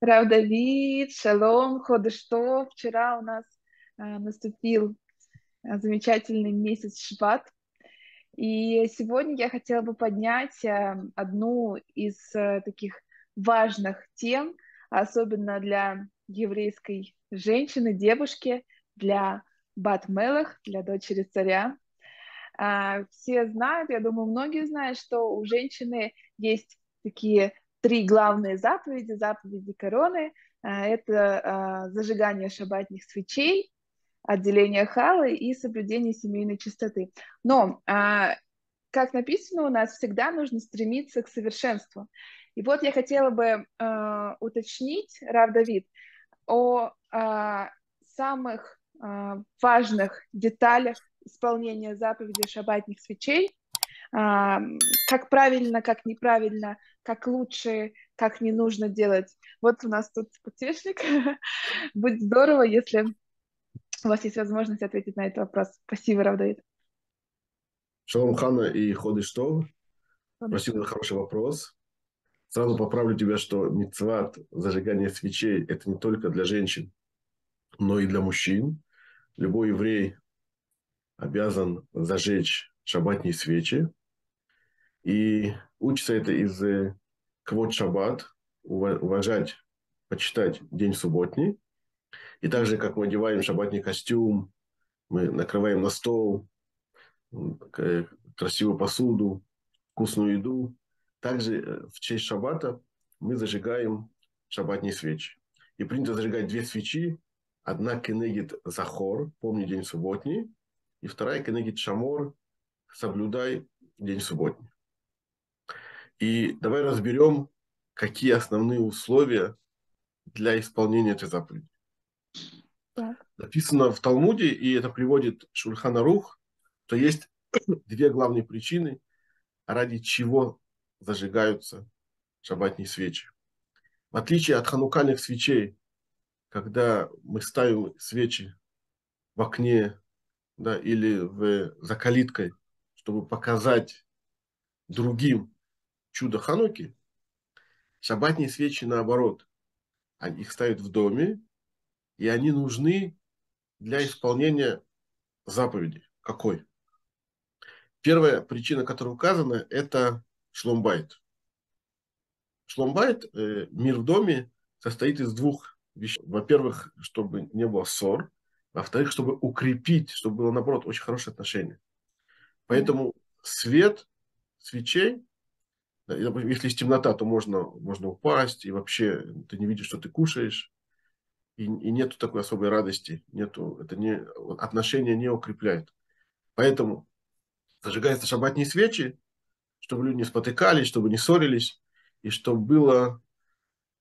Рав Давид, шалом, ходыштов. Вчера у нас э, наступил э, замечательный месяц Шват. И сегодня я хотела бы поднять э, одну из таких важных тем, особенно для еврейской женщины, девушки, для Батмелах, для дочери царя. А, все знают, я думаю, многие знают, что у женщины есть такие три главные заповеди, заповеди короны. А, это а, зажигание шабатных свечей, отделение халы и соблюдение семейной чистоты. Но, а, как написано у нас, всегда нужно стремиться к совершенству. И вот я хотела бы уточнить, Рав Давид, о самых важных деталях исполнения заповеди шабатных свечей, как правильно, как неправильно, как лучше, как не нужно делать. Вот у нас тут подсвечник. Будет здорово, если у вас есть возможность ответить на этот вопрос. Спасибо, Равдаид. Шалом Хана и Ходыштов. Спасибо за хороший вопрос. Сразу поправлю тебя, что мецват зажигание свечей – это не только для женщин, но и для мужчин. Любой еврей обязан зажечь шабатные свечи. И учится это из э, квот шаббат, уважать, почитать день субботний. И также, как мы одеваем шаббатный костюм, мы накрываем на стол красивую посуду, вкусную еду. Также э, в честь шаббата мы зажигаем шаббатные свечи. И принято зажигать две свечи. Одна кенегит захор, помни день субботний, и вторая кенегит шамор, соблюдай день субботний. И давай разберем, какие основные условия для исполнения этой заповеди. Написано в Талмуде, и это приводит Шульхана Рух, что есть две главные причины, ради чего зажигаются шабатные свечи. В отличие от ханукальных свечей, когда мы ставим свечи в окне да, или в, за калиткой, чтобы показать другим чудо Хануки, шабатные свечи наоборот. Они их ставят в доме, и они нужны для исполнения заповеди. Какой? Первая причина, которая указана, это шломбайт. Шломбайт, э, мир в доме, состоит из двух вещей. Во-первых, чтобы не было ссор. Во-вторых, чтобы укрепить, чтобы было, наоборот, очень хорошее отношение. Поэтому свет свечей, если есть темнота, то можно, можно упасть, и вообще ты не видишь, что ты кушаешь, и, и нету такой особой радости, нету, это не, отношения не укрепляет. Поэтому зажигаются шабатные свечи, чтобы люди не спотыкались, чтобы не ссорились, и чтобы было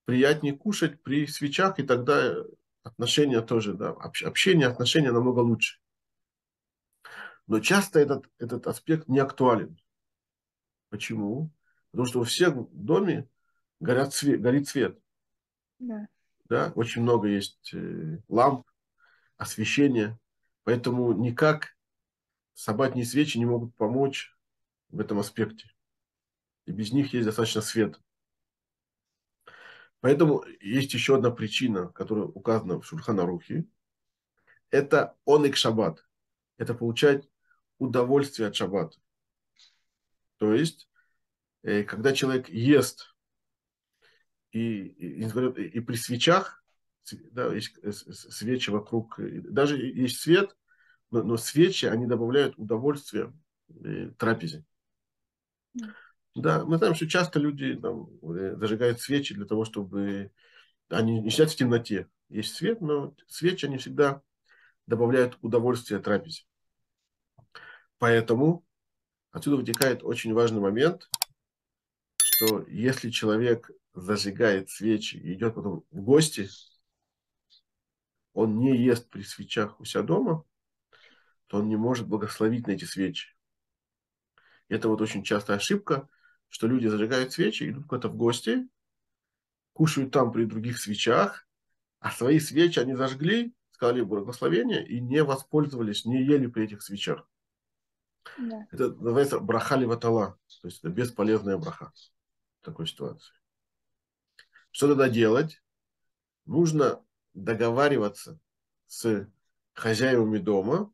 приятнее кушать при свечах, и тогда отношения тоже, да, общение, отношения намного лучше. Но часто этот, этот аспект не актуален. Почему? Потому что у всех в доме горят свет, горит свет. Да. да. Очень много есть э, ламп, освещения. Поэтому никак собатные свечи не могут помочь в этом аспекте. И без них есть достаточно света. Поэтому есть еще одна причина, которая указана в Шульханарухе. Это оник шаббат. Это получать удовольствие от шаббата. То есть, когда человек ест и, и, и при свечах, да, есть свечи вокруг, даже есть свет, но, но свечи, они добавляют удовольствие э, трапезе. Да, мы знаем, что часто люди там, э, зажигают свечи для того, чтобы они не сидят в темноте. Есть свет, но свечи они всегда добавляют удовольствие трапезе. Поэтому отсюда вытекает очень важный момент, что если человек зажигает свечи и идет потом в гости, он не ест при свечах у себя дома, то он не может благословить на эти свечи. Это вот очень частая ошибка, что люди зажигают свечи, идут куда-то в гости, кушают там при других свечах, а свои свечи они зажгли, сказали благословение и не воспользовались, не ели при этих свечах. Да. Это называется брахали ватала, то есть это бесполезная браха такой ситуации. Что тогда делать? нужно договариваться с хозяевами дома,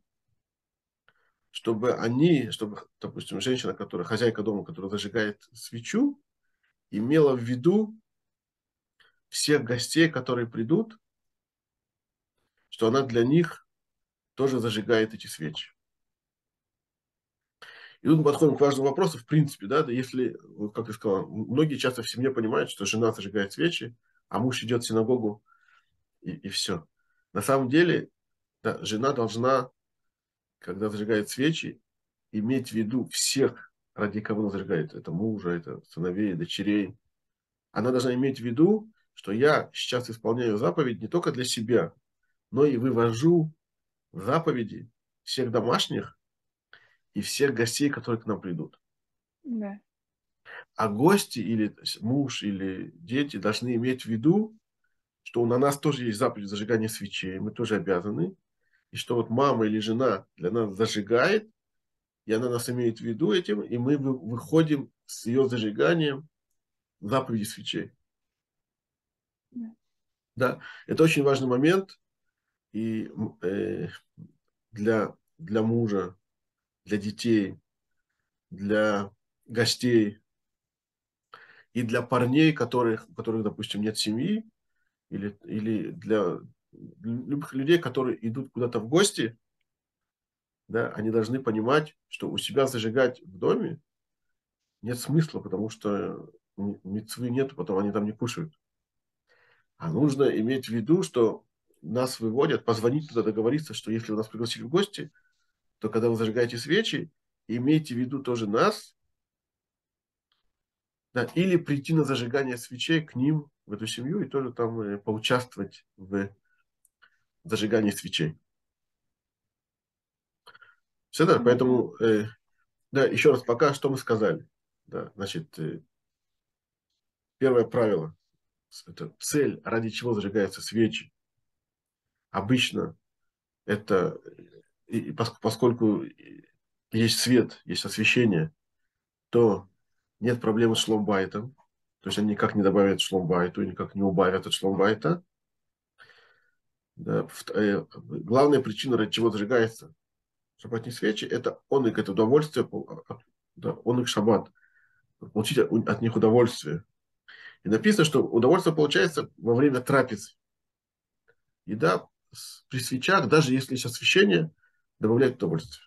чтобы они, чтобы, допустим, женщина, которая, хозяйка дома, которая зажигает свечу, имела в виду всех гостей, которые придут, что она для них тоже зажигает эти свечи. И тут мы подходим к важному вопросу, в принципе, да, если, как я сказал, многие часто в семье понимают, что жена зажигает свечи, а муж идет в синагогу и, и все. На самом деле, да, жена должна, когда зажигает свечи, иметь в виду всех, ради кого она зажигает. Это мужа, это сыновей, дочерей. Она должна иметь в виду, что я сейчас исполняю заповедь не только для себя, но и вывожу заповеди всех домашних и всех гостей, которые к нам придут. Да. А гости или муж или дети должны иметь в виду, что на нас тоже есть заповедь зажигания свечей, мы тоже обязаны, и что вот мама или жена для нас зажигает, и она нас имеет в виду этим, и мы выходим с ее зажиганием заповеди свечей. Да. да, это очень важный момент, и э, для, для мужа, для детей, для гостей и для парней, которых, у которых, допустим, нет семьи, или, или для любых людей, которые идут куда-то в гости, да, они должны понимать, что у себя зажигать в доме нет смысла, потому что мецвы нет, потом они там не кушают. А нужно иметь в виду, что нас выводят, позвонить туда, договориться, что если вы нас пригласили в гости, то когда вы зажигаете свечи, имейте в виду тоже нас, да, или прийти на зажигание свечей к ним в эту семью и тоже там э, поучаствовать в зажигании свечей. Все, да, поэтому, э, да, еще раз, пока что мы сказали. Да, значит, э, первое правило, это цель, ради чего зажигаются свечи. Обычно это и поскольку есть свет, есть освещение, то нет проблемы с шломбайтом. То есть они никак не добавят шломбайту, никак не убавят от шломбайта. Да. Э, главная причина, ради чего зажигается шаббатные свечи, это он их это удовольствие, да, он их шаббат, получить от них удовольствие. И написано, что удовольствие получается во время трапезы. Еда при свечах, даже если есть освещение, добавляет удовольствие.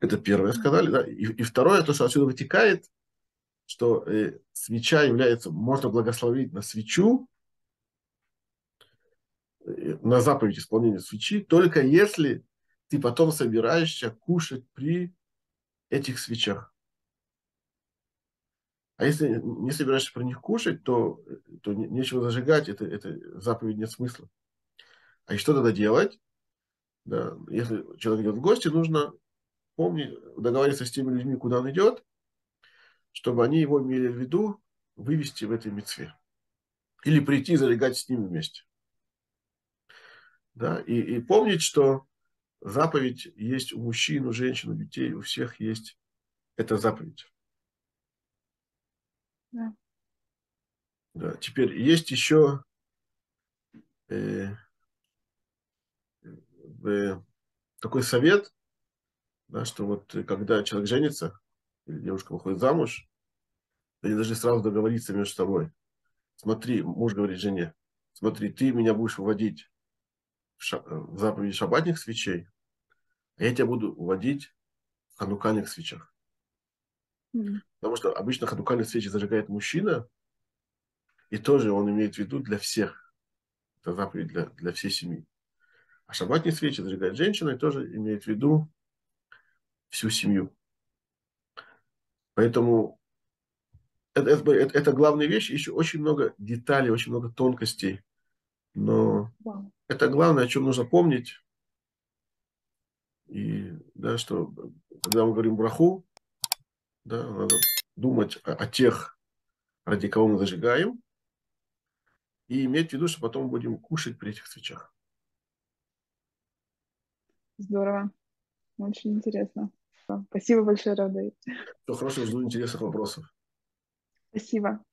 Это первое сказали. Да? И, и второе, то, что отсюда вытекает, что э, свеча является, можно благословить на свечу, э, на заповедь исполнения свечи, только если ты потом собираешься кушать при этих свечах. А если не собираешься при них кушать, то, то нечего зажигать, это, это заповедь нет смысла. А что тогда делать? Да. Если человек идет в гости, нужно помнить, договориться с теми людьми, куда он идет, чтобы они его имели в виду вывести в этой мецве. Или прийти и залегать с ними вместе. Да? И, и помнить, что заповедь есть у мужчин, у женщин, у детей, у всех есть эта заповедь. Да. Да. Теперь есть еще э, Э, такой совет, да, что вот когда человек женится, или девушка выходит замуж, они должны сразу договориться между собой. Смотри, муж говорит жене, смотри, ты меня будешь выводить в, ша- в заповеди шабатных свечей, а я тебя буду уводить в ханукальных свечах. Mm. Потому что обычно ханукальные свечи зажигает мужчина, и тоже он имеет в виду для всех. Это заповедь для, для всей семьи. А шаббатные свечи зажигает женщина и тоже имеет в виду всю семью. Поэтому это, это, это, это главная вещь. Еще очень много деталей, очень много тонкостей. Но да. это главное, о чем нужно помнить. И да, что когда мы говорим браху, да, надо думать о, о тех, ради кого мы зажигаем, и иметь в виду, что потом будем кушать при этих свечах. Здорово. Очень интересно. Спасибо большое, Равдаид. Все хорошо, жду интересных вопросов. Спасибо.